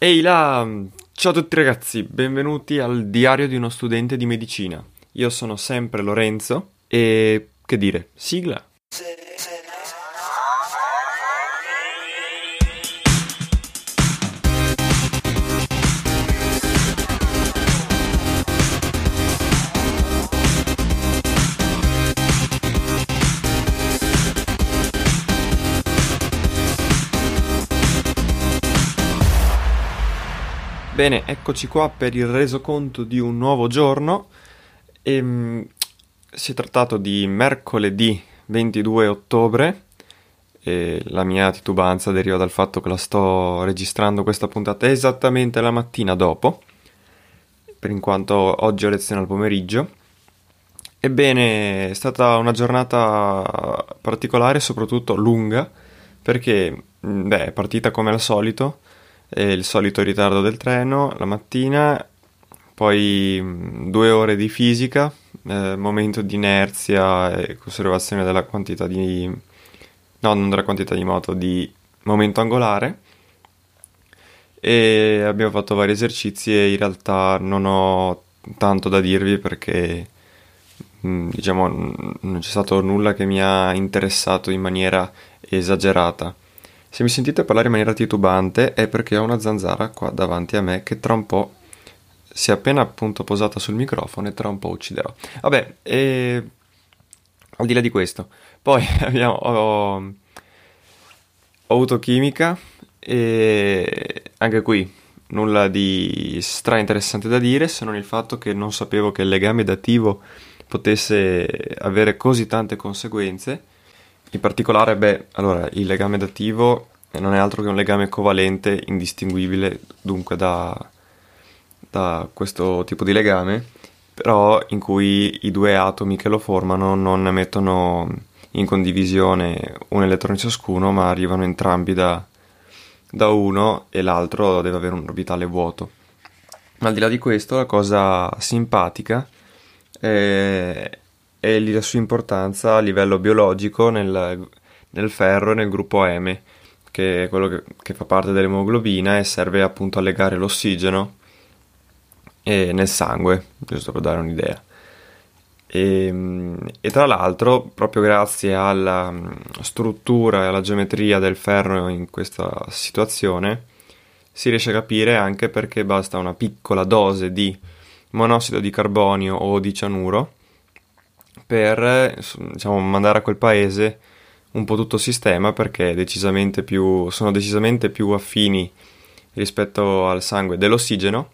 Ehi là! Ciao a tutti ragazzi, benvenuti al diario di uno studente di medicina. Io sono sempre Lorenzo e che dire, sigla. Bene, eccoci qua per il resoconto di un nuovo giorno. E, mh, si è trattato di mercoledì 22 ottobre. E la mia titubanza deriva dal fatto che la sto registrando questa puntata esattamente la mattina dopo, per in quanto oggi ho lezione al pomeriggio. Ebbene, è stata una giornata particolare, soprattutto lunga, perché beh, è partita come al solito il solito ritardo del treno la mattina, poi due ore di fisica, eh, momento di inerzia e conservazione della quantità di... no, non della quantità di moto, di momento angolare e abbiamo fatto vari esercizi e in realtà non ho tanto da dirvi perché diciamo non c'è stato nulla che mi ha interessato in maniera esagerata. Se mi sentite parlare in maniera titubante è perché ho una zanzara qua davanti a me che tra un po' si è appena appunto posata sul microfono e tra un po' ucciderò. Vabbè, e... al di là di questo, poi abbiamo, ho, ho avuto chimica e anche qui nulla di stra interessante da dire se non il fatto che non sapevo che il legame dativo potesse avere così tante conseguenze in particolare, beh, allora, il legame dativo non è altro che un legame covalente indistinguibile dunque da, da questo tipo di legame, però in cui i due atomi che lo formano non mettono in condivisione un elettrone ciascuno, ma arrivano entrambi da, da uno e l'altro deve avere un orbitale vuoto. Ma al di là di questo, la cosa simpatica è, e la sua importanza a livello biologico nel, nel ferro e nel gruppo M, che è quello che, che, fa parte dell'emoglobina e serve appunto a legare l'ossigeno nel sangue, giusto per dare un'idea. E, e, tra l'altro, proprio grazie alla mm, struttura e alla geometria del ferro in questa situazione, si riesce a capire anche perché basta una piccola dose di monossido di carbonio o di cianuro per diciamo, mandare a quel paese un po' tutto il sistema perché decisamente più, sono decisamente più affini rispetto al sangue dell'ossigeno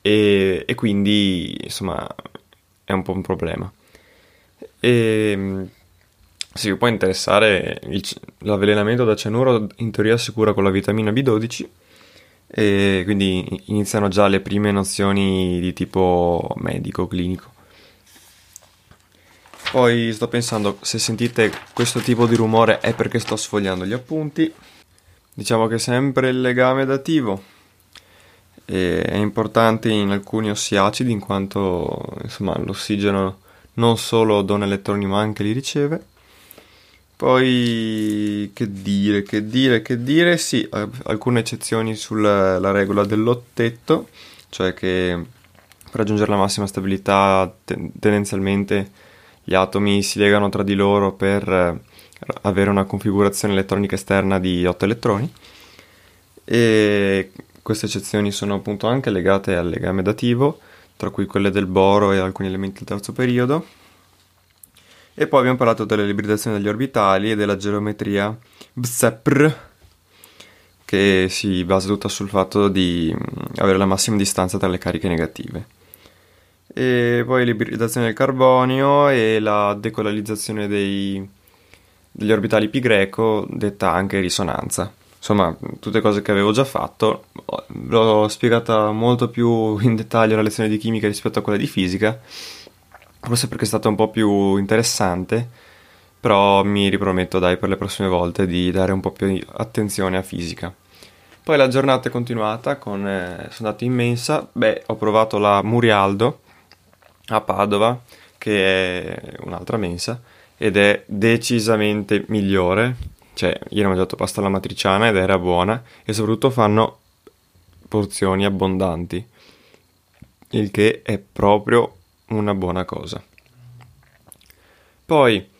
e, e quindi insomma è un po' un problema. E, sì, può interessare il, l'avvelenamento da cianuro in teoria assicura con la vitamina B12 e quindi iniziano già le prime nozioni di tipo medico, clinico. Poi sto pensando, se sentite questo tipo di rumore è perché sto sfogliando gli appunti. Diciamo che sempre il legame dativo è importante in alcuni ossi acidi in quanto insomma, l'ossigeno non solo dona elettroni ma anche li riceve. Poi che dire, che dire, che dire, sì, alcune eccezioni sulla regola dell'ottetto, cioè che per raggiungere la massima stabilità tendenzialmente gli atomi si legano tra di loro per eh, avere una configurazione elettronica esterna di 8 elettroni e queste eccezioni sono appunto anche legate al legame dativo, tra cui quelle del boro e alcuni elementi del terzo periodo. E poi abbiamo parlato dell'ibridazione degli orbitali e della geometria BSEPR, che si basa tutta sul fatto di mm, avere la massima distanza tra le cariche negative. E poi l'ibridazione del carbonio e la decolalizzazione dei, degli orbitali pi greco, detta anche risonanza. Insomma, tutte cose che avevo già fatto, l'ho spiegata molto più in dettaglio la lezione di chimica rispetto a quella di fisica, forse perché è stata un po' più interessante, però mi riprometto dai per le prossime volte di dare un po' più attenzione a fisica. Poi la giornata è continuata, con, eh, sono andato in mensa, beh, ho provato la Murialdo a Padova, che è un'altra mensa, ed è decisamente migliore, cioè io ho mangiato pasta alla matriciana ed era buona, e soprattutto fanno porzioni abbondanti, il che è proprio una buona cosa. Poi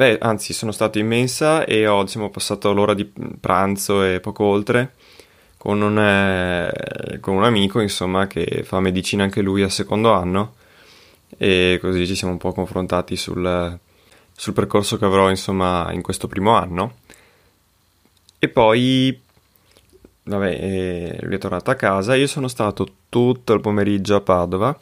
Beh, anzi, sono stato in mensa e ho diciamo, passato l'ora di pranzo e poco oltre con un, eh, con un amico, insomma, che fa medicina anche lui al secondo anno e così ci siamo un po' confrontati sul, sul percorso che avrò, insomma, in questo primo anno. E poi, vabbè, eh, lui è tornato a casa. Io sono stato tutto il pomeriggio a Padova.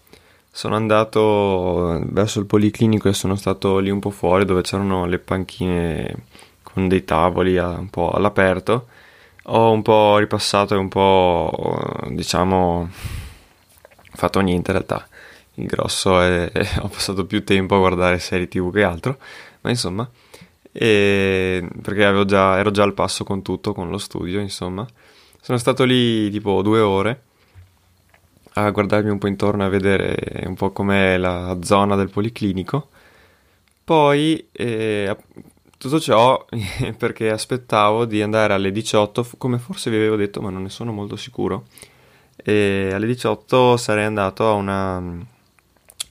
Sono andato verso il policlinico e sono stato lì un po' fuori dove c'erano le panchine con dei tavoli a, un po' all'aperto ho un po' ripassato e un po' diciamo fatto niente in realtà il grosso è, è ho passato più tempo a guardare serie tv che altro ma insomma e, perché già, ero già al passo con tutto con lo studio insomma sono stato lì tipo due ore a guardarmi un po' intorno a vedere un po' com'è la zona del policlinico poi eh, tutto ciò perché aspettavo di andare alle 18, come forse vi avevo detto, ma non ne sono molto sicuro. E alle 18 sarei andato a una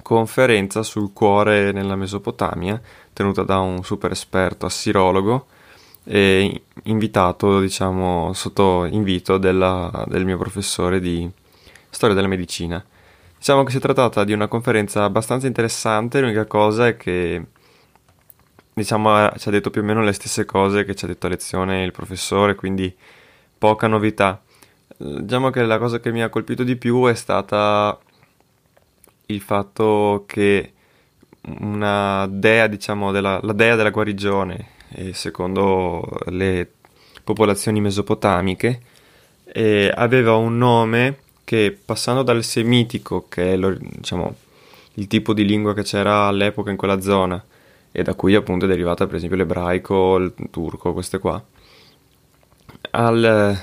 conferenza sul cuore nella Mesopotamia, tenuta da un super esperto assirologo e invitato, diciamo, sotto invito della, del mio professore di storia della medicina. Diciamo che si è trattata di una conferenza abbastanza interessante, l'unica cosa è che diciamo, ci ha detto più o meno le stesse cose che ci ha detto a lezione il professore, quindi poca novità. Diciamo che la cosa che mi ha colpito di più è stata il fatto che una dea, diciamo, della, la dea della guarigione, secondo le popolazioni mesopotamiche, eh, aveva un nome che passando dal semitico, che è lo, diciamo, il tipo di lingua che c'era all'epoca in quella zona, e da cui appunto è derivata per esempio l'ebraico, il turco, queste qua, al,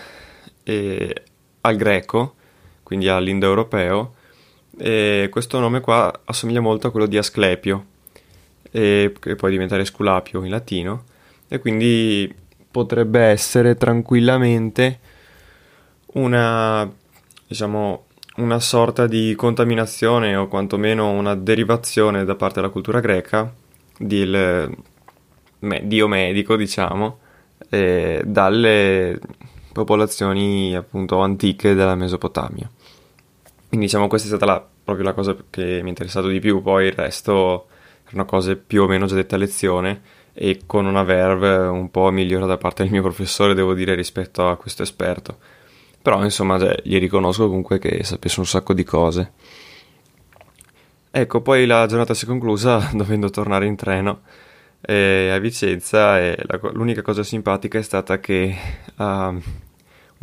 eh, al greco, quindi all'indoeuropeo, e questo nome qua assomiglia molto a quello di Asclepio, e, che poi diventa Esculapio in latino, e quindi potrebbe essere tranquillamente una, diciamo, una sorta di contaminazione o quantomeno una derivazione da parte della cultura greca del me, dio medico, diciamo, eh, dalle popolazioni appunto antiche della Mesopotamia. Quindi diciamo questa è stata la, proprio la cosa che mi è interessato di più, poi il resto erano cose più o meno già dette a lezione e con una verve un po' migliore da parte del mio professore, devo dire, rispetto a questo esperto. Però insomma cioè, gli riconosco comunque che sapesse un sacco di cose. Ecco, poi la giornata si è conclusa dovendo tornare in treno eh, a Vicenza e la, l'unica cosa simpatica è stata che uh,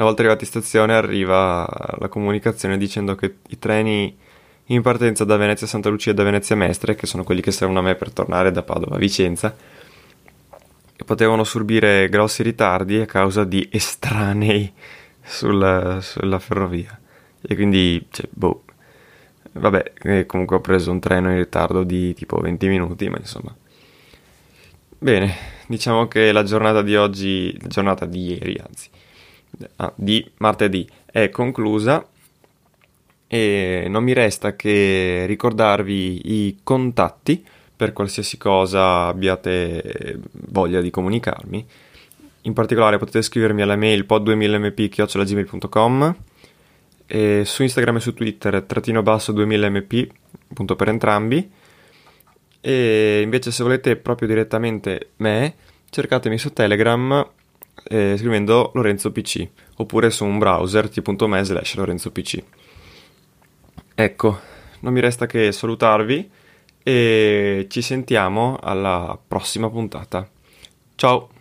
una volta arrivati in stazione arriva la comunicazione dicendo che i treni in partenza da Venezia Santa Lucia e da Venezia Mestre, che sono quelli che servono a me per tornare da Padova a Vicenza, potevano subire grossi ritardi a causa di estranei sul, sulla ferrovia. E quindi, cioè, boh, Vabbè, eh, comunque ho preso un treno in ritardo di tipo 20 minuti, ma insomma. Bene, diciamo che la giornata di oggi, la giornata di ieri, anzi, ah, di martedì, è conclusa e non mi resta che ricordarvi i contatti per qualsiasi cosa abbiate voglia di comunicarmi In particolare potete scrivermi alla mail pod2000mp.gmail.com e su Instagram e su Twitter trattino basso 2000mp, appunto per entrambi. E invece se volete proprio direttamente me, cercatemi su Telegram eh, scrivendo Lorenzo PC oppure su un browser t.me slash Lorenzo PC. Ecco, non mi resta che salutarvi e ci sentiamo alla prossima puntata. Ciao!